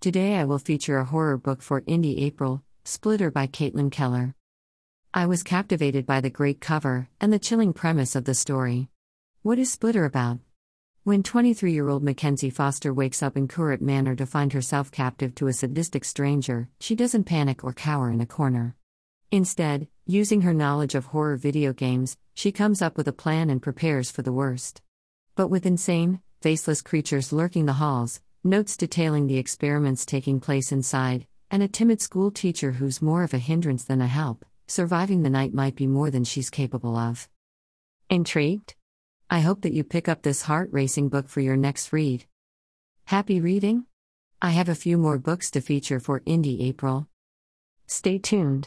Today I will feature a horror book for Indie April, Splitter by Caitlin Keller. I was captivated by the great cover and the chilling premise of the story. What is Splitter about? When 23 year old Mackenzie Foster wakes up in Currett Manor to find herself captive to a sadistic stranger, she doesn't panic or cower in a corner. Instead, using her knowledge of horror video games, she comes up with a plan and prepares for the worst. But with insane, faceless creatures lurking the halls, notes detailing the experiments taking place inside, and a timid school teacher who's more of a hindrance than a help, surviving the night might be more than she's capable of. Intrigued? I hope that you pick up this heart racing book for your next read. Happy reading? I have a few more books to feature for Indie April. Stay tuned.